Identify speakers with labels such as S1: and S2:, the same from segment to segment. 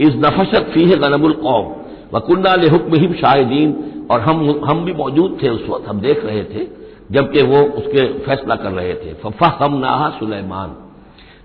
S1: इस नफसत फ़ी है गनबुल कौम वकुन्ना ले हुक्म हिम शाहिदीन। और हम हम भी मौजूद थे उस वक्त, हम देख रहे थे, जबकि वो उसके फैसला कर रहे थे। फफा हम नाहा सुलेमान।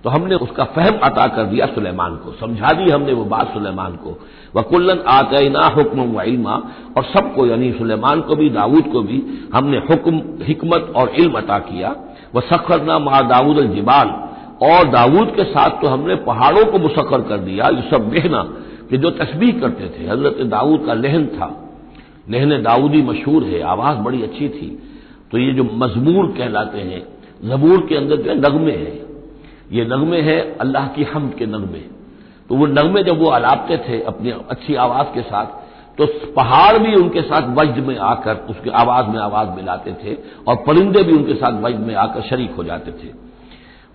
S1: तो हमने उसका फहम अता कर दिया सुलेमान को। समझा दी हमने वो बात सुलेमान को। वकुल्लन आतना हुक्म व इल्मा। और सबको, यानी सुलेमान को भी, दाऊद को भी, हमने हुक्म, हिकमत और इल्म अता किया। वह सखरना मा दाऊद जिबाल। और दाऊद के साथ तो हमने पहाड़ों को मुसखर कर दिया। ये सब बहना कि जो तस्बीह करते थे, हज़रत दाऊद का लहन था। लहन दाऊदी मशहूर है, आवाज़ बड़ी अच्छी थी। तो ये जो मजमूर कहलाते हैं, जबूर के अंदर जो नगमे हैं। ये नगमे हैं अल्लाह की हम के नगमे। तो वो नगमे जब वो अलापते थे अपनी अच्छी आवाज़ के साथ तो पहाड़ भी उनके साथ वज्द में आकर उसकी आवाज़ में आवाज़ मिलाते थे और परिंदे भी उनके साथ वज्द में आकर शरीक हो जाते थे।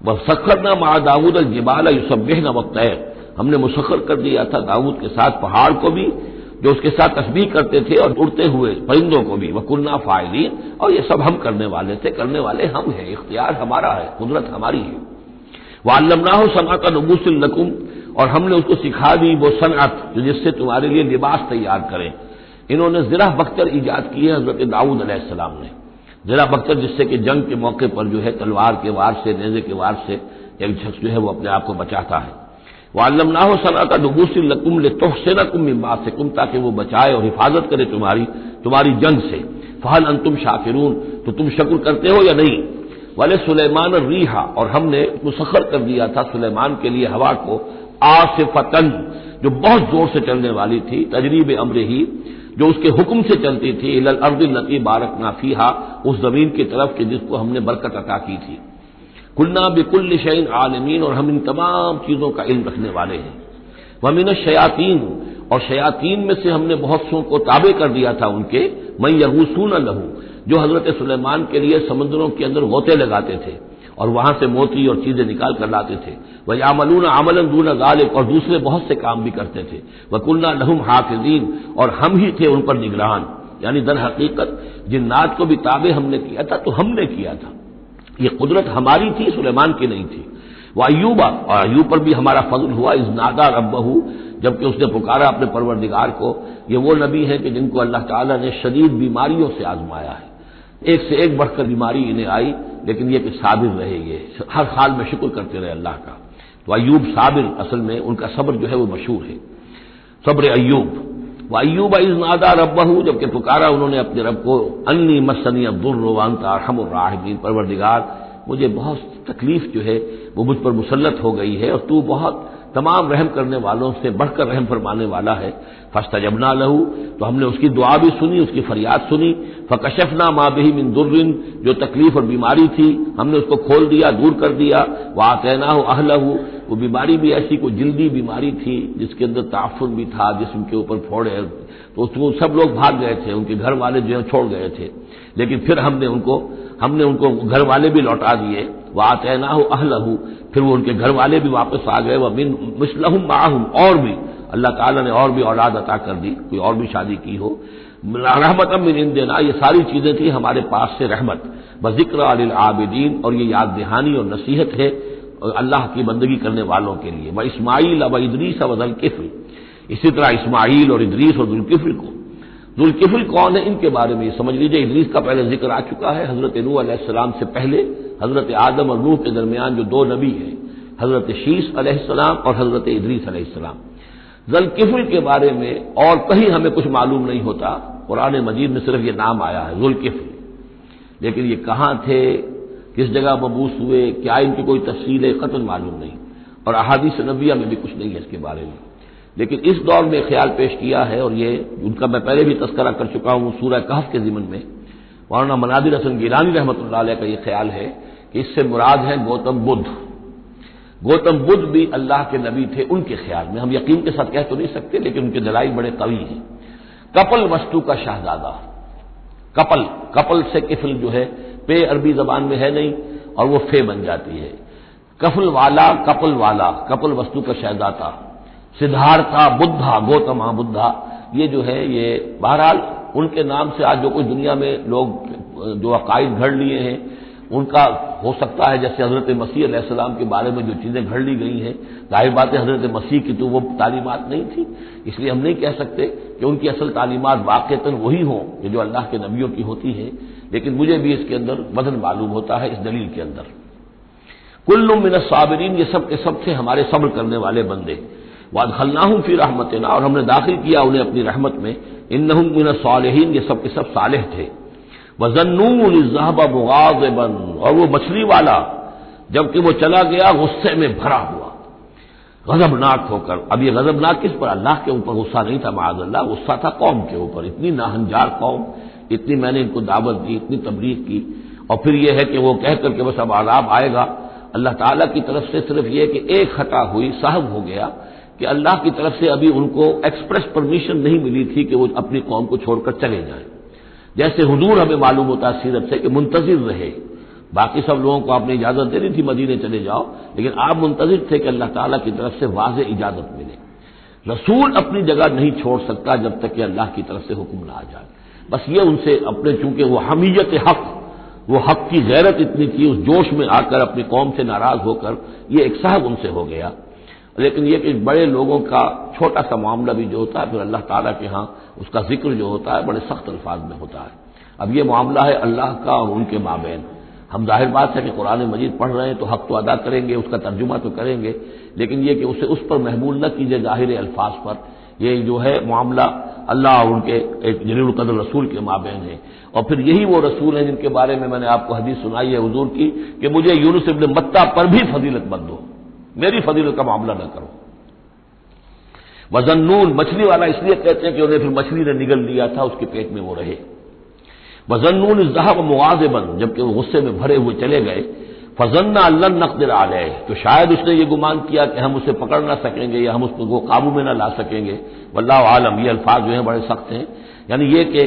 S1: वह सखर न मा दाऊद जिबाला युसबह न वक्तैर हमने मुसखर कर दिया था दाऊद के साथ पहाड़ को भी, जो उसके साथ तस्वीर करते थे और उड़ते हुए परिंदों को भी। वकुन्ना फायली और ये सब हम करने वाले थे, करने वाले हम हैं। इख्तियार हमारा है, कुदरत हमारी है। वालमना हो सना का नबूसिल नकुम और हमने उसको सिखा दी, वो सनअत जो जिससे तुम्हारे लिए लिबास तैयार करें। इन्होंने जिरा बख्तर ईजाद की है हज़रत दाऊद ने। जरा बख्तर जिससे कि जंग के मौके पर जो है तलवार के वार से नेजे के वार से एक शख्स जो है वो अपने आप को बचाता है। वो आलम ना हो सना का डबूसी लकुम ले तो से नकुम बात से कुम ताकि वो बचाए और हिफाजत करे तुम्हारी तुम्हारी जंग से। फहल अन तुम शाकिरून तो तुम शकुर करते हो या नहीं? वाले सुलेमान रीहा, और हमने मुसखर कर दिया था सुलेमान के लिए हवा को आसिफतन, जो बहुत ज़ोर से चलने वाली थी तजरीब अमर ही। जो उसके हुक्म से चलती थी, इलल अर्दिल लती बारक नाफीहा उस ज़मीन की तरफ़ के जिसको हमने बरकत अता की थी। कुल्ना बिकुल शैन आलमीन, और हम इन तमाम चीज़ों का इल्म रखने वाले हैं। वमिन शयातीन और शयातीन में से हमने बहुत सो को ताबे कर दिया था उनके मैं यहूसू न लहू, जो हज़रत सुलेमान के लिए समुद्रों के अंदर गोते लगाते थे। और वहाँ से मोती और चीज़ें निकाल कर लाते थे। वह आमलून आमलन दून गालिब और दूसरे बहुत से काम भी करते थे। वकुल्ला लहुम हाफिजीन, और हम ही थे उन पर निगरान। यानी दर हकीकत जिन्नात को भी ताबे हमने किया था तो हमने किया था। ये कुदरत हमारी थी, सुलेमान की नहीं थी। वह अयूबा और अयूब पर भी हमारा फजल हुआ इस नादा रब्बहू, जबकि उसने पुकारा अपने परवरदिगार को। ये वो नबी है कि जिनको अल्लाह ताला ने शदीद बीमारियों से आजमाया है। एक से एक बढ़कर बीमारी इन्हें आई। लेकिन ये कि साबिर ये हर हाल में शुक्र करते रहे अल्लाह का। तो अयूब साबिर असल में उनका सब्र जो है वो मशहूर है। सब्र अयूब वह अयूब इज़ नादा रबहू जबकि पुकारा उन्होंने अपने रब को, अन्नी मसनी अब्दुलरवानता हमराहमीन परवरदिगार, मुझे बहुत तकलीफ़ जो है, वो मुझ पर मुसलत हो गई है और तू बहुत तमाम रहम करने वालों से बढ़कर रहम फरमाने वाला है। फस्ता जबना लहू तो हमने उसकी दुआ भी सुनी, उसकी फरियाद सुनी। फकशफना माँ बही मिन दुर्रिन, जो तकलीफ़ और बीमारी थी, हमने उसको खोल दिया, दूर कर दिया। वह कहना हो अहलहू, वो बीमारी भी ऐसी, कोई जल्दी बीमारी थी, जिसके अंदर ताफुन भी था, जिसम के ऊपर फोड़े। तो उसको सब लोग भाग गए थे, उनके घर वाले जो है, छोड़ गए थे। लेकिन फिर हमने उनको हमने उनको घर वाले भी लौटा दिए। वह आतना हो अहलहू। फिर वो उनके घर वाले भी वापस आ गए। वह मिन मिसलहम माहम, और भी। अल्लाह ताला ने और भी औलाद अता कर दी, कोई और भी शादी की हो। रहमत मिन देना ये सारी चीज़ें थी हमारे पास से रहमत। बजिक्र अल आबिदीन, और ये याद दहानी और नसीहत है अल्लाह की बंदगी करने वालों के लिए। वह इस्माइल अब इदरीस अब किफ्र इसी तरह इस्माइल और इदरीस और दुल्किफ्र को दुल्किफ्र कौन है? इनके बारे में समझ लीजिए। इदरीस का पहले ज़िक्र आ चुका है। हज़रत नू अलैहिस्सलाम से पहले, हज़रत आदम और नूह के दरमियान जो दो नबी हैं, हज़रत शीश अलैहिस्सलाम और हज़रत इदरीस अलैहिस्सलाम। जलकिफल के बारे में और कहीं हमें कुछ मालूम नहीं होता। कुरान मजीद में सिर्फ़ ये नाम आया है, जुल्किफल। लेकिन ये कहाँ थे? किस जगह मबूस हुए? क्या इनकी कोई तफसील? कतल मालूम नहीं। और अहादीस नबिया में भी कुछ नहीं है इसके बारे में। लेकिन इस दौर में ख्याल पेश किया है और ये, उनका मैं पहले भी तस्करा कर चुका हूँ, सूरह कहफ के जिमन में। मौलाना मनादिर हसन गिलानी रहमत का यह ख्याल है कि इससे मुराद है गौतम बुद्ध। गौतम बुद्ध भी अल्लाह के नबी थे, उनके ख्याल में। हम यकीन के साथ कह तो नहीं सकते, लेकिन उनके दलाई बड़े कवि हैं। कपल वस्तु का शाहजादा। कपल कपल से किफल जो है, पे अरबी जबान में है नहीं, और वो फे बन जाती है। कफल वाला कपल वाला कपल वस्तु का शहजादा। सिद्धार्था बुद्धा, गौतमा बुद्धा। ये जो है, ये बहरहाल उनके नाम से आज जो कुछ दुनिया में लोग, जो अकायद घड़ लिए हैं, उनका हो सकता है जैसे हज़रत मसीह सलाम के बारे में जो चीज़ें घड़ ली गई हैं। ज़ाहिर बात है, हज़रत मसीह की तो वो तालीमत नहीं थी, इसलिए हम नहीं कह सकते कि उनकी असल तालीमत वाकता वही हों जो अल्लाह के नबियों की होती है। लेकिन मुझे भी इसके अंदर वज़न मालूम होता है इस दलील के अंदर। कुल्लुम मिन साबरीन, ये सब के सब थे हमारे सब्र करने वाले बंदे। वाद खलनाहूं फिर रहमतना, और हमने दाखिल किया उन्हें अपनी रहमत में। इन मिन सालहीन, ये सब के सब सालेह थे। वजन्नून जहबा और वो मछली वाला, जबकि वो चला गया, गुस्से में भरा हुआ। गजबनाक होकर। अब ये गजबनाक किस पर? अल्लाह के ऊपर गुस्सा नहीं था माजल्ला गुस्सा था कौम के ऊपर। इतनी नाहनजार कौम, इतनी मैंने इनको दावत दी, इतनी तबलीग की। और फिर यह है कि वो कह करके बस अब आराब आएगा। अल्लाह ताला की तरफ़ से सिर्फ़ यह कि एक खता हुई, साहब हो गया। कि अल्लाह की तरफ़ से अभी उनको एक्सप्रेस परमिशन नहीं मिली थी कि वो अपनी कौम को छोड़कर चले जाएँ। जैसे हजूर हमें मालूम होता है सीरत से कि मुंतजिर रहे। बाकी सब लोगों को आपने इजाज़त दे दी थी, मदीने चले जाओ। लेकिन आप मुंतजिर थे कि अल्लाह ताला की तरफ़ से वाज इजाज़त मिले। रसूल अपनी जगह नहीं छोड़ सकता जब तक कि अल्लाह की तरफ़ से हुक्म ना आ जाए। बस ये उनसे अपने, चूँकि वो हमीयत हक, वो हक की गैरत इतनी थी, उस जोश में आकर अपनी कौम से नाराज़ होकर ये एक साहब उनसे हो गया। लेकिन ये कि बड़े लोगों का छोटा सा मामला भी जो होता है, फिर अल्लाह ताला के यहाँ उसका ज़िक्र जो होता है, बड़े सख्त अल्फाज में होता है। अब ये मामला है अल्लाह का और उनके माबेन। हम ज़ाहिर बात है कि कुरान मजीद पढ़ रहे हैं तो हक तो अदा करेंगे, उसका तर्जुमा तो करेंगे, लेकिन यह कि उसे उस पर महमूल न कीजिए ज़ाहिर अल्फाज पर। ये जो है मामला अल्लाह और उनके एक जलील कदर रसूल के माबेन है। और फिर यही वो रसूल हैं जिनके बारे में मैंने आपको हदीस सुनाई है हजूर की, कि मुझे यूनुस मत्ता पर भी फजीलत बंद हो। मेरी फजीलत का मामला न करो। वजन्नून, मछली वाला इसलिए कहते हैं कि उन्हें फिर मछली ने निगल लिया था, उसके पेट में वो रहे। वजन्नून जहाब मुआजबन, जबकि वो गुस्से में भरे हुए चले गए। फजन्ना अल्लाह नकदर आलय तो शायद उसने ये गुमान किया कि हम उसे पकड़ ना सकेंगे या हम उसको काबू में ना ला सकेंगे। वल्लाह आलम, ये अल्फाज जो है बड़े सख्त हैं। यानी ये कि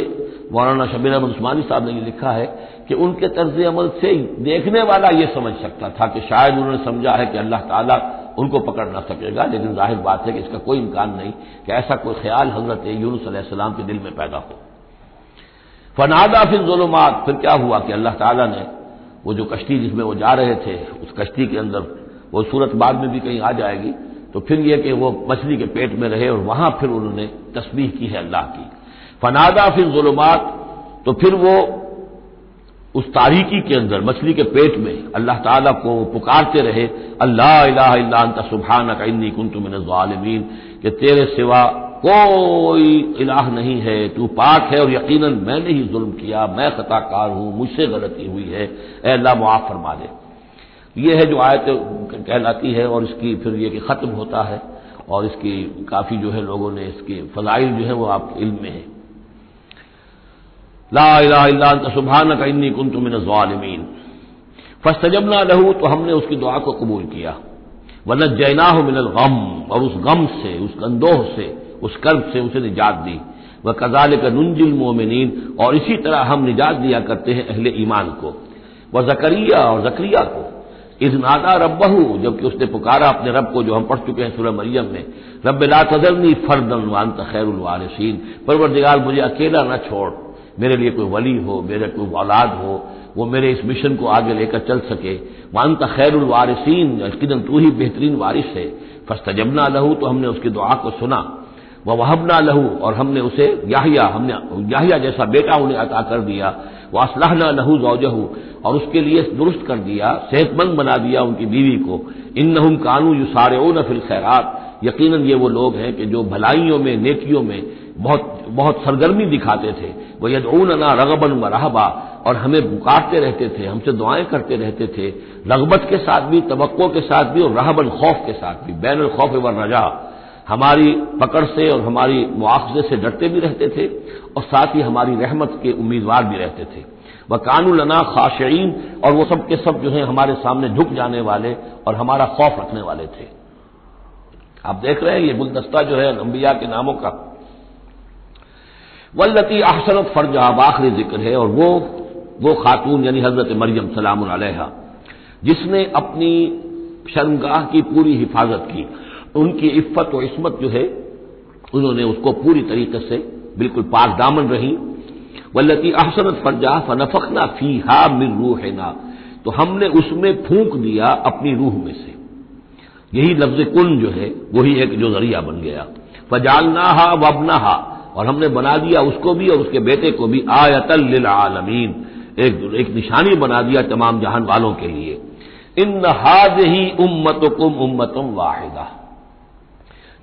S1: मौलाना शबीर अहमद उस्मानी साहब ने ये लिखा है कि उनके तर्ज अमल से देखने वाला ये समझ सकता था कि शायद उन्होंने समझा है कि अल्लाह ताला उनको पकड़ ना सकेगा, लेकिन ज़ाहिर बात है कि इसका कोई इम्कान नहीं कि ऐसा कोई ख्याल हज़रत यूनुसलाम के दिल में पैदा हो। फनादा फिर जुलमात, फिर क्या हुआ कि अल्लाह ताला ने वो जो कश्ती जिसमें वो जा रहे थे, उस कश्ती के अंदर वो सूरत बाद में भी कहीं आ जाएगी तो फिर यह कि वो मछली के पेट में रहे और वहाँ फिर उन्होंने तस्वीर की है अल्लाह की। फनादा फिर जुलमात तो फिर वो उस तारीकी के अंदर, मछली के पेट में अल्लाह ताला को पुकारते रहे अल्लाह सुबहान का इन्नी कुन तुम ालमीन कि तेरे सिवा कोई इलाह नहीं है, तू पाक है और यकीनन मैंने ही जुल्म किया, मैं खताकार हूँ, मुझसे गलती हुई है। ए अल्लाह, मुआफ फरमा दे। यह है जो आयत कहलाती है और इसकी फिर यह कि खत्म होता है और इसकी काफ़ी जो है लोगों ने इसके फजाइल जो है वो आपके इल्म में है। ला सुबहान का इन्नी कुन तुम ालमीन फस्तजबना लहू तो हमने उसकी दुआ को कबूल किया। वन जैना हो मिनल गम, और उस गम से, उस गंदोह से, उस कर्ब से उसे निजात दी। वह कजाल का नुंजिल मोमिन और इसी तरह हम निजात दिया करते हैं अहले ईमान को। वह जकरिया, और जकरिया को। इस नादा रबहू जबकि उसने पुकारा अपने रब को, जो हम पढ़ चुके हैं सूरह मरियम में। रब ला तजरनी फर्दन वान खैरवारसिन परवरदिगार, मुझे अकेला न छोड़। मेरे लिए कोई वली हो, मेरे कोई औलाद हो, वो मेरे इस मिशन को आगे लेकर चल सके। मान का खैरुल वारिसीन यकीन तू ही बेहतरीन वारिस है। फस्तजबना लहू तो हमने उसकी दुआ को सुना। वह वहबना लहू, और हमने उसे याहिया, हमने याहिया जैसा बेटा उन्हें अता कर दिया। वह असलाहना लहू जौजहू, और उसके लिए दुरुस्त कर दिया, सेहतमंद बना दिया उनकी बीवी को। इन नहुम कानू यू सारे ओ नफिल खैरात। यकीनन ये वो लोग हैं कि जो भलाइयों में, नेकियों में बहुत बहुत सरगर्मी दिखाते थे। वह यदना रगबन व रहबा, और हमें पुकारते रहते थे, हमसे दुआएँ करते रहते थे। रगबत के साथ भी, तवक्को के साथ भी, और रहबन खौफ के साथ भी। बैन खौफ व रजा। हमारी पकड़ से और हमारी मुआवजे से डरते भी रहते थे, और साथ ही हमारी रहमत के उम्मीदवार भी रहते थे। वह कानूलना खाशीन और वो सब के सब जो है हमारे सामने झुक जाने वाले और हमारा खौफ रखने वाले थे। आप देख रहे हैं, ये गुलदस्ता जो है, अंबिया के नामों का वल्लती अहसनत फर्जा आखिरी ज़िक्र है, और वो वो खातून, यानी हज़रत मरियम सलाम जिसने अपनी शर्मगाह की पूरी हिफाजत की। उनकी इफ्फत और इसमत जो है, उन्होंने उसको पूरी तरीके से बिल्कुल पाक दामन रही। वल्लती अहसनत फर्जा फनफकना फ़ी हा मिर रूह ना तो हमने उसमें फूंक दिया अपनी रूह में से। यही लफ्ज कुन जो है, वही एक जो ज़रिया बन गया। फजालना हा वबना हा और हमने बना दिया उसको भी और उसके बेटे को भी आयतल आलमीन। एक एक निशानी बना दिया तमाम जहान वालों के लिए। इन हाज ही उम्मत कुम उम्मतम वाहिदा।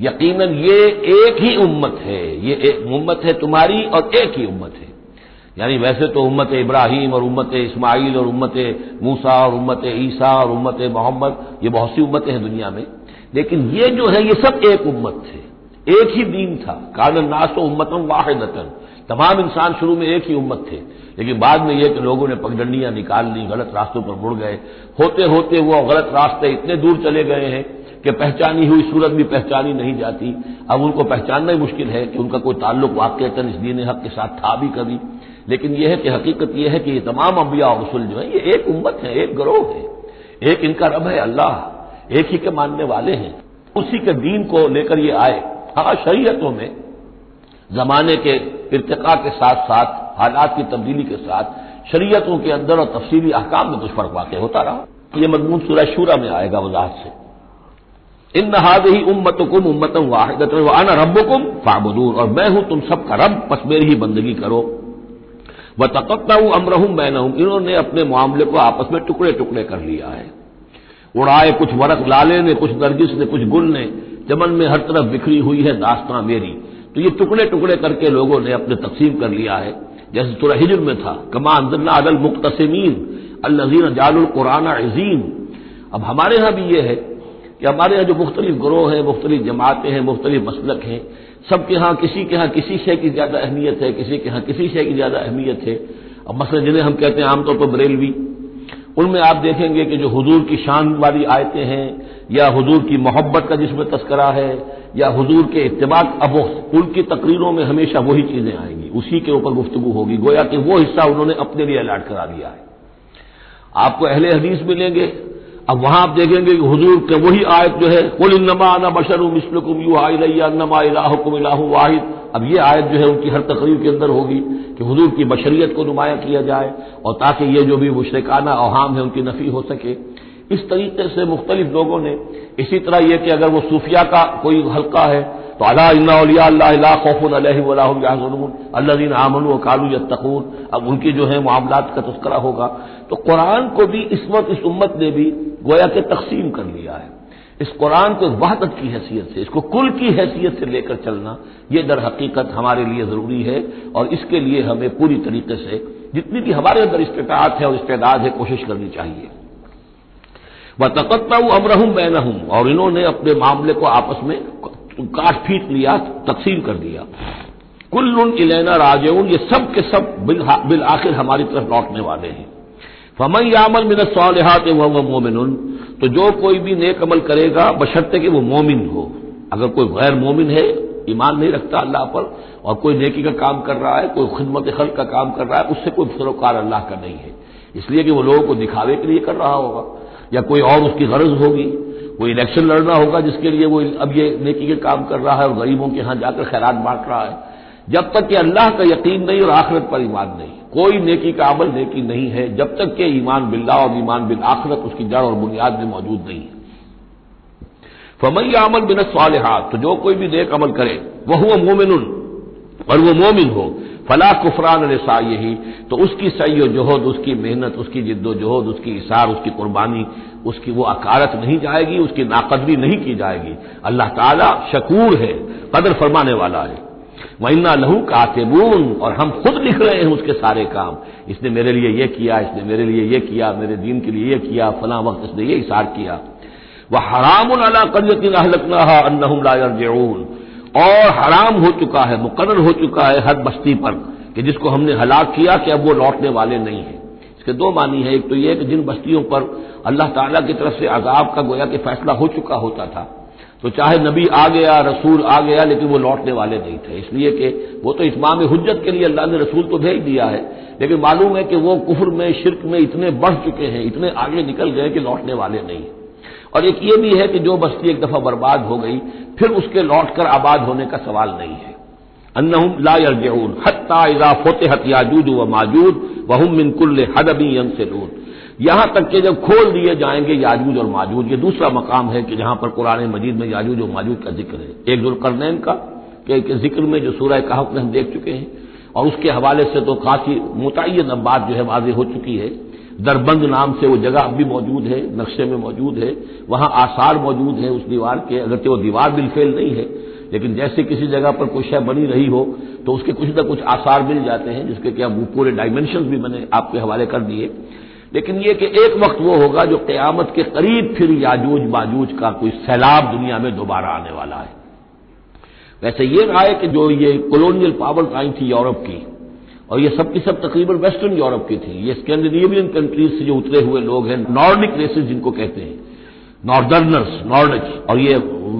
S1: यकीनन ये एक ही उम्मत है। ये एक उम्मत है तुम्हारी और एक ही उम्मत है। यानी वैसे तो उम्मत इब्राहिम और उम्मत इस्माइल और उम्मत मूसा और उम्मत ईसा और उम्मत मोहम्मद, ये बहुत सी उम्मतें हैं दुनिया में। लेकिन ये जो है, ये सब एक उम्मत थे एक ही दीन था। कारण नास तो उम्मतम वाहिदतन। तमाम इंसान शुरू में एक ही उम्मत थे। लेकिन बाद में यह कि लोगों ने पगडंडियाँ निकाल ली, गलत रास्तों पर मुड़ गए। होते होते वो गलत रास्ते इतने दूर चले गए हैं कि पहचानी हुई सूरत भी पहचानी नहीं जाती। अब उनको पहचानना ही मुश्किल है कि उनका कोई ताल्लुक वाकता इस दीन हक के साथ था भी कभी। लेकिन यह है कि हकीकत यह है कि ये तमाम अम्बिया और रसुल जो है, ये एक उम्मत है, एक ग्रोह है। एक इनका रब है, अल्लाह। एक ही के मानने वाले हैं। उसी के दीन को लेकर ये आए। हाँ शरीयतों में, जमाने के इरतका के साथ साथ, हालात की तब्दीली के साथ, शरीयतों के अंदर और तफसीली अहकाम में कुछ फ़र्क वाक़ होता रहा। यह मजमून सूरह शूरा में आएगा वजाहत से। इन नहाद ही उम्मत कुम उम्मतम वाहिदत आना रबुकुम फाबदून। और मैं हूँ तुम सबका रब, बस मेरी ही बंदगी करो। व तकत्ता अमरहम बैनहम। इन्होंने अपने मामले को आपस में टुकड़े टुकड़े कर लिया है। उड़ाए कुछ वरक लाले ने, कुछ नरगिस ने, कुछ गुल ने चमन में हर तरफ़ बिखरी हुई है दास्तां मेरी। तो ये टुकड़े टुकड़े करके लोगों ने अपने तकसीम कर लिया है। जैसे तुरा हिजर में था, कमा अंदरना अदल मुख्तसमीन अल नजीर जालुल कुरान अजीम अब हमारे यहाँ भी ये है कि हमारे यहाँ जो मुख्तलिफ़ ग्रोह हैं, मुख्तलिफ़ जमातें हैं, मुख्तलिफ़ मसलक हैं, सबके यहाँ किसी के यहाँ किसी शय की ज़्यादा अहमियत है, किसी के यहाँ किसी शय की ज़्यादा अहमियत है। अब मसलन जिन्हें हम कहते हैं आमतौर पर बरेलवी, उनमें आप देखेंगे कि जो हजूर की शान वाली आयतें हैं या हजूर की मोहब्बत का जिसमें तस्करा है, या हजूर के इतबाक अब उनकी तकरीरों में हमेशा वही चीज़ें आएँगी। उसी के ऊपर गुफ्तु होगी। गोया कि वो हिस्सा उन्होंने अपने लिए अलर्ट करा दिया है। आपको अहले हदीस मिलेंगे। अब वहाँ आप देखेंगे हजूर के वही आयत जो है, कुल नमा आना बशर मिसलकुम यू इलाहुकुम इलाहु वाहिद। अब ये आयत जो है उनकी हर तकरीर के अंदर होगी कि हजूर की बशरियत को नुमाया किया जाए और ताकि ये जो भी मुशरकाना अहाम है, उनकी नफी हो सके। इस तरीके से मुख्तलिफ़ लोगों ने इसी तरह यह कि अगर वो सूफिया का कोई हल्का है तो अला अल्लाह खौफुन अल्लाजीन आमन कालू यकून अब उनकी जो है मामलात का तस्करा होगा। तो कुरान को भी इस वक्त इस उम्मत ने भी गोया के तकसीम कर लिया है। इस कुरान को वहदत की हैसियत से, इसको कुल की हैसियत से लेकर चलना यह दर हकीकत हमारे लिए ज़रूरी है। और इसके लिए हमें पूरी तरीके से जितनी भी हमारे अंदर इस्तात है और इस्तेदाद है, कोशिश करनी चाहिए। वह तकत्ता अमरहम बैनहम। और इन्होंने अपने मामले को आपस में काट फीट लिया, तकसीम कर दिया। कुल्लुन इलेना राजउन ये सब के सब बिल बिल आखिर हमारी तरफ़ लौटने वाले हैं। फमन यामल मिन सालहात वह मोमिन तो जो कोई भी नेक अमल करेगा, बशर्ते कि वो मोमिन हो। अगर कोई गैर मोमिन है, ईमान नहीं रखता अल्लाह पर, और कोई नेकी का काम कर रहा है, कोई खिदमत खल का काम कर रहा है, उससे कोई सरोकार अल्लाह का नहीं है। इसलिए कि वो लोगों को दिखावे के लिए कर रहा होगा। या कोई और उसकी गरज होगी, कोई इलेक्शन लड़ना होगा जिसके लिए वो अब ये नेकी के काम कर रहा है और गरीबों के यहाँ जाकर खैरात बांट रहा है। जब तक कि अल्लाह का यकीन नहीं और आखिरत पर ईमान नहीं। कोई नेकी का अमल नेकी नहीं है, जब तक कि ईमान बिल्ला और ईमान बिल आखिरत उसकी जड़ और बुनियाद में मौजूद नहीं है। फमैया अमल बिन हाथ तो जो कोई भी नेक अमल करे, वह हुआ मोमिन और वो मोमिन हो। फला कुफरान रसा यही तो उसकी सही जहद, उसकी मेहनत, उसकी जिद्दोजहद उसकी इशार उसकी कुर्बानी, उसकी वो अकारत नहीं जाएगी, उसकी नाकदरी नहीं की जाएगी। अल्लाह ताला शकूर है, कदर फरमाने वाला है। वन्ना लहू कातेबून, और हम खुद लिख रहे हैं उसके सारे काम। इसने मेरे लिए ये किया, इसने मेरे लिए ये किया, मेरे दीन के लिए ये किया, फला वक्त इसने ये इशार किया। वह हराम अला करियतिन अन्नहुम लाजरून और हराम हो चुका है मुकर हो चुका है हर बस्ती पर, कि जिसको हमने हलाक किया कि अब वो लौटने वाले नहीं है। इसके दो मानी है, एक तो यह कि जिन बस्तियों पर अल्लाह ताला की तरफ़ से अजाब का गोया कि फैसला हो चुका होता था तो चाहे नबी आ गया, रसूल आ गया, लेकिन वो लौटने वाले नहीं थे। इसलिए कि वो तो इतमाम हजत के लिए अल्लाह ने रसूल तो भेज दिया है, लेकिन मालूम है कि वो कुफर में, शिरक में इतने बढ़ चुके हैं, इतने आगे निकल गए कि लौटने वाले नहीं और एक ये भी है कि जो बस्ती एक दफ़ा बर्बाद हो गई फिर उसके लौटकर आबाद होने का सवाल नहीं है। अन्नहुम ला यरजून हत्ता इजा फोते हत व माजूद वहुम मिनकुल्ल हदबी यंग से यहाँ तक कि जब खोल दिए जाएँगे याजूज और माजूद ये दूसरा मकाम है कि जहाँ पर कुरान मजीद में याजूज और माजूद का ज़िक्र है। एक जुलकरनैन का के, ज़िक्र में जो सूरह कहफ में हम देख चुके हैं और उसके हवाले से तो काफ़ी मुतन बात जो है वाजे हो चुकी है। दरबंद नाम से वो जगह अब भी मौजूद है, नक्शे में मौजूद है, वहाँ आसार मौजूद है उस दीवार के, अगर वो दीवार बिलफेल नहीं है, लेकिन जैसे किसी जगह पर कोई शय बनी रही हो तो उसके कुछ न कुछ आसार मिल जाते हैं, जिसके क्या वो पूरे डायमेंशन भी मैंने आपके हवाले कर दिए। लेकिन यह कि एक वक्त वो होगा जो क्यामत के करीब फिर याजूज बाजूज का कोई सैलाब दुनिया में दोबारा आने वाला है। वैसे ये रहा है कि जो ये कॉलोनियल पावर आई थी यूरोप की और ये सब की सब तकरीबन वेस्टर्न यूरोप की थी। ये स्कैंडिनेवियन कंट्रीज़ से जो उतरे हुए लोग हैं, नॉर्डिक रेसेस जिनको कहते हैं। नॉर्दर्नर्स नॉर्डिक और ये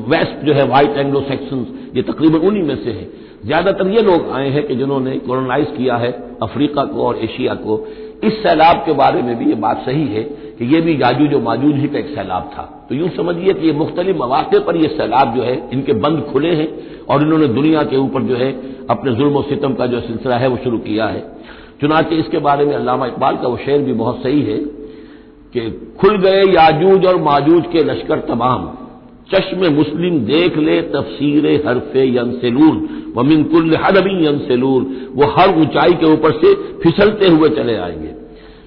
S1: वेस्ट जो है व्हाइट एंग्लो सेक्शन ये तकरीबन उन्हीं में से है। ज़्यादातर ये लोग आए हैं कि जिन्होंने कोरोनाइज किया है अफ्रीका को और एशिया को। इस सैलाब के बारे में भी ये बात सही है कि ये भी याजूज और माजूज ही का एक सैलाब था। तो यूँ समझिए कि ये मुख्तलिफ़ मौाक़े पर यह सैलाब जो है, इनके बंद खुले हैं और इन्होंने दुनिया के ऊपर जो है, अपने जुल्म सितम का जो सिलसिला है, वो शुरू किया है। चुनाचे इसके बारे में अलामा इकबाल का वो शेर भी बहुत सही है कि खुल गए याजूज और माजूज के लश्कर तमाम। चश्म मुस्लिम देख ले, तफसीर हरफे यंसलून। वमिन कुल्ल हदबी यंसलून। वो हर ऊंचाई के ऊपर से फिसलते हुए चले आएँगे।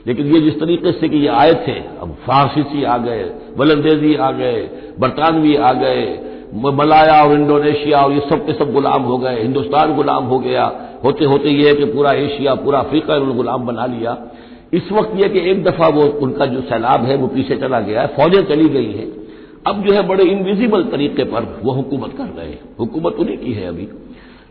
S1: लेकिन ये जिस तरीके से कि ये आए थे, अब फ्रांसीसी आ गए वलंदेजी आ गए, बरतानवी आ गए मलाया और इंडोनेशिया और ये सब के सब गुलाम हो गए, हिंदुस्तान गुलाम हो गया होते होते ये है कि पूरा एशिया, पूरा अफ्रीका उन्होंने गुलाम बना लिया। इस वक्त यह कि एक दफ़ा वो उनका जो सैलाब है, वो पीछे चला गया है, फौजें चली गई हैं। अब जो है बड़े इनविजिबल तरीके पर वो हुकूमत कर रहे हैं। हुकूमत उन्हीं की है अभी।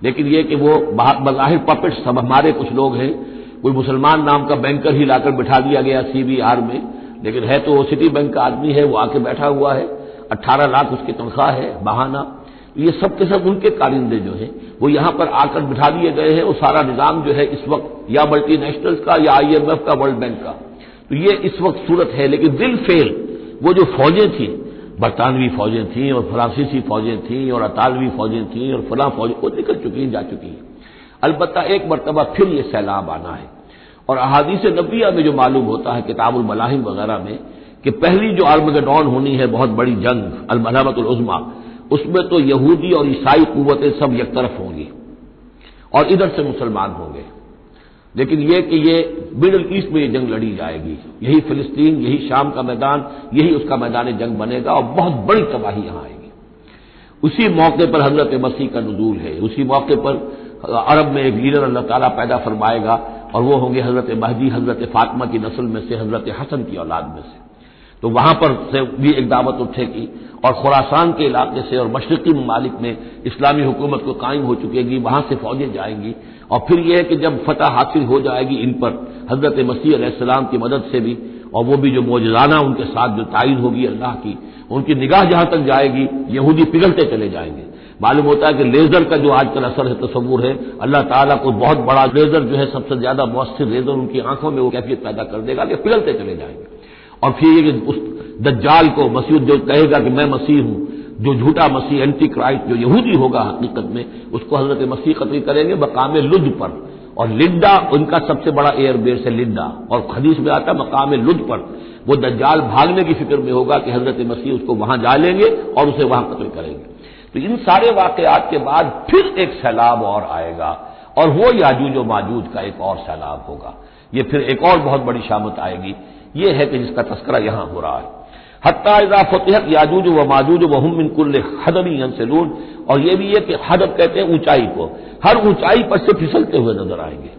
S1: लेकिन यह कि वो बज़ाहिर पपेट सब हमारे कुछ लोग हैं कोई मुसलमान नाम का बैंकर ही लाकर बिठा दिया गया सीबीआर में। लेकिन है तो वो सिटी बैंक का आदमी है, वो आके बैठा हुआ है। अट्ठारह लाख उसकी तनख्वाह है, बहाना। ये सब के सब उनके कारिंदे जो हैं, वो यहाँ पर आकर बिठा दिए गए हैं। वो सारा निज़ाम जो है इस वक्त या मल्टी नेशनल्स का या आईएमएफ का वर्ल्ड बैंक का। तो ये इस वक्त सूरत है, लेकिन दिल फेल। वो जो फौजें थी, बरतानवी फौजें थीं और फ्रांसीसी फौजें थीं और अतालवी फौजें थीं और फला फौजें, वो निकल चुकी हैं, जा चुकी हैं। अलबत्ता एक मरतबा फिर यह सैलाब आना है। और अहादीस नबिया में जो मालूम होता है किताबुल मलाहिम वगैरह में कि पहली जो आर्मगडॉन होनी है, बहुत बड़ी जंग अलमलामतुलज़मा उसमें तो यहूदी और ईसाई कुतें सब एक तरफ़ होंगी और इधर से मुसलमान होंगे। लेकिन यह कि ये मिडल ईस्ट में ये जंग लड़ी जाएगी, यही फिलिस्तीन, यही शाम का मैदान, यही उसका मैदान जंग बनेगा और बहुत बड़ी तबाही यहाँ आएगी। उसी मौके पर हज़रत मसीह का नजूल है, उसी मौके पर अरब में एक लीडर अल्लाह ताला पैदा फरमाएगा, और वो होंगे हज़रत महदी, हज़रत फातमा की नस्ल में से हज़रत हसन की औलाद में से। तो वहाँ पर से भी एक दावत उठेगी, और खुरासान के इलाके से और मशरकी ममालिक में इस्लामी हुकूमत को कायम हो चुकेगी, वहाँ से फौजें जाएँगी। और फिर यह है कि जब फतह हासिल हो जाएगी इन पर, हज़रत मसीह की मदद से भी, और वो भी जो मौजाना उनके साथ जो तायद होगी अल्लाह की, उनकी निगाह जहाँ तक जाएगी, यहूदी पिघलते चले जाएँगे। मालूम होता है कि लेजर का जो आजकल असर है, तस्वूर है, अल्लाह ताला को बहुत बड़ा लेजर जो है, सबसे ज़्यादा मौसर लेजर उनकी आँखों में वो कैफियत पैदा कर देगा कि पिघलते चले जाएँगे। और फिर ये उस दज्जाल को मसीह जो कहेगा कि मैं मसीह हूँ, जो झूठा मसीह एंटी क्राइस्ट जो यहूदी होगा हकीकत में, उसको हज़रत मसीह कतल करेंगे मकाम लुद पर। और लिड्डा उनका सबसे बड़ा एयरबेस है लिड्डा। और खदीस में आता मकाम लुद पर। वो दज्जाल भागने की फ़िक्र में होगा कि हज़रत मसीह उसको वहाँ जा लेंगे और उसे वहाँ कतल करेंगे। तो इन सारे वाकयात के बाद फिर एक सैलाब और आएगा और वो याजूज माजूज का एक और सैलाब होगा। ये फिर एक और बहुत बड़ी शामत आएगी। ये है कि जिसका तस्करा यहाँ हो रहा है। हत्या फतेहत याजूज व माजूज व हम मिनकुल्ल हदमी अंसलून और ये भी है कि हदब कहते हैं ऊंचाई को। हर ऊंचाई पर से फिसलते हुए नज़र आएँगे।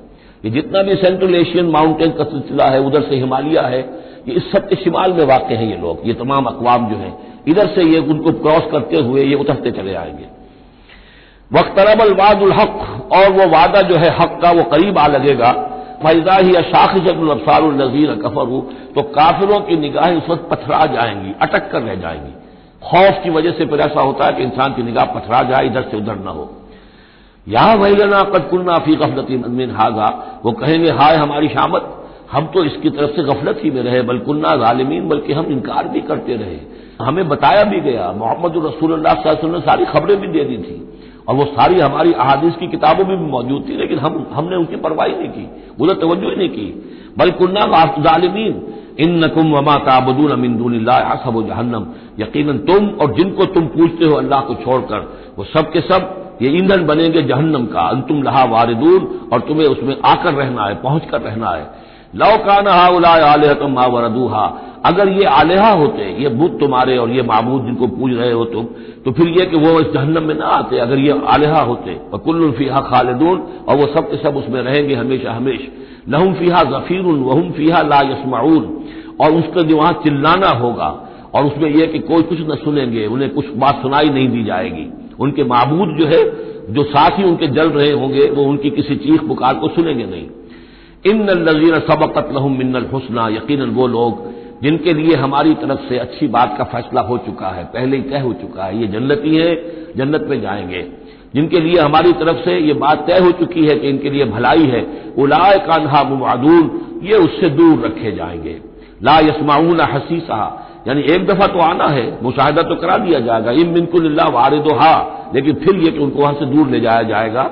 S1: ये जितना भी सेंट्रल एशियन माउंटेन का सिलसिला है, उधर से हिमालय है ये इस सब के शिमाल में वाक़ हैं ये लोग, ये तमाम अकवाम जो हैं। इधर से ये उनको क्रॉस करते हुए ये उतरते चले आएँगे। वक्तरबल वादुल हक, और वो वादा जो है हक का वो करीब आ लगेगा। फैजा ही अशाख अशाखिसबसार नजीर कफर तो काफिरों की निगाहें उस वक्त पथरा जाएँगी, अटक कर रह जाएँगी। खौफ की वजह से फिर ऐसा होता है कि इंसान की निगाह पथरा जाए, इधर से उधर न हो। यहाँ वहीलना कदकुलना फ़ी गफलती हागा वो कहेंगे, हाय हमारी शामत हम तो इसकी तरफ़ से गफलत ही में रहे बल्कुलना गालिमीन बल्कि हम इनकार भी करते रहे। हमें बताया भी गया, मोहम्मद रसूल ने सारी खबरें भी दे दी थी, और वो सारी हमारी अहादीस की किताबों में भी मौजूद थी, लेकिन हम, हमने उनकी परवाही नहीं की उधर तवज्जो ही नहीं की। बल्कुन्ना जालिमीन इन नकुम वमा ताबदून अमिंदून सब जहन्नम। यकीन तुम और जिनको तुम पूछते हो अल्लाह को छोड़कर, वो सब के सब ये ईंधन बनेंगे जहन्नम का। अंतुम लहा वारिदून, और तुम्हें उसमें आकर रहना है पहुँच कर रहना है। लौकाना आलह तुम मावरदूहा अगर ये आलेहा होते, ये बुत तुम्हारे और ये महबूद जिनको पूज रहे हो तुम तो फिर ये कि वो इस जहन्नम में ना आते, अगर ये आलेहा होते। कुल्लुल फीहा खालिदून, और वो सब के सब उसमें रहेंगे हमेशा हमेश। लहुम फीहा जफीर वहुम फीहा ला यसमाउन और उसका जो वहाँ चिल्लाना होगा, और उसमें यह कि कोई कुछ न सुनेंगे, उन्हें कुछ बात सुनाई नहीं दी जाएगी। उनके महबूद जो है, जो साथ ही उनके जल रहे होंगे, वो उनकी किसी चीख पुकार को सुनेंगे नहीं। इन नजीर सबकत लहम मिन्नल हुसना यकीन वो लोग जिनके लिए हमारी तरफ़ से अच्छी बात का फैसला हो चुका है, पहले ही तय हो चुका है, ये जन्नती है, जन्नत में जाएँगे। जिनके लिए हमारी तरफ़ से ये बात तय हो चुकी है कि इनके लिए भलाई है उलाय कान्हा मुमादून ये उससे दूर रखे जाएँगे। ला यसमाऊन हसीसा, यानी एक दफ़ा तो आना है, मुशाहिदा तो करा दिया जाएगा, इम बिनकुल्ला वारिदो हा लेकिन फिर यह कि उनको वहाँ से दूर ले जाया जाएगा।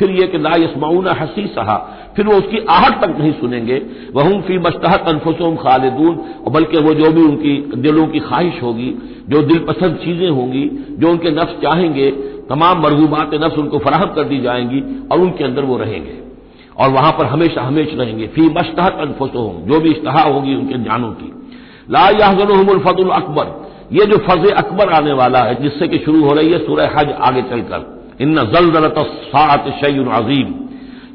S1: फिर यह कि ला यसमाउन हसी सहा फिर वो उसकी आहट तक नहीं सुनेंगे। वह फ़ी मस्तहत अनफुसोम खालिदून। बल्कि वो जो भी उनकी दिलों की ख्वाहिश होगी, जो दिल चीज़ें होंगी, जो उनके नफ्स चाहेंगे, तमाम मरगूबात नफ्स उनको फराहम कर दी जाएँगी और उनके अंदर वो रहेंगे। और वहाँ पर हमेशा हमेश रहेंगे। फ़ी मस्तहत अनफुसोम जो भी इश्तहा होगी उनके जानों की। ला याजनफतुल अकबर। ये जो फज अकबर आने वाला है, जिससे कि शुरू हो रही है सूरह हज आगे चलकर। इन जलजलत सात शैन अजीम।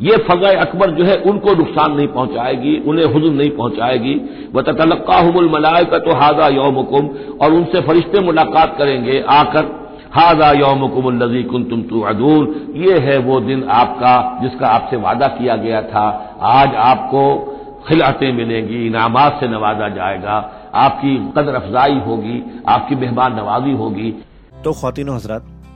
S1: ये फजा अकबर जो है, उनको नुकसान नहीं पहुंचाएगी, उन्हें हजन नहीं पहुंचाएगी। व तलक्का हमल का तो हाजा यौमकुम, और उनसे फरिश्ते मुलाकात करेंगे आकर, हाजा यौमकुम कुन तुम तू अदून ये है वो दिन आपका, जिसका आपसे वादा किया गया था। आज आपको खिलातें मिलेंगी, इनामात से नवाजा जाएगा। आपकी कदर अफजाई होगी, आपकी मेहमान नवाजी होगी।
S2: तो खातिन हजरात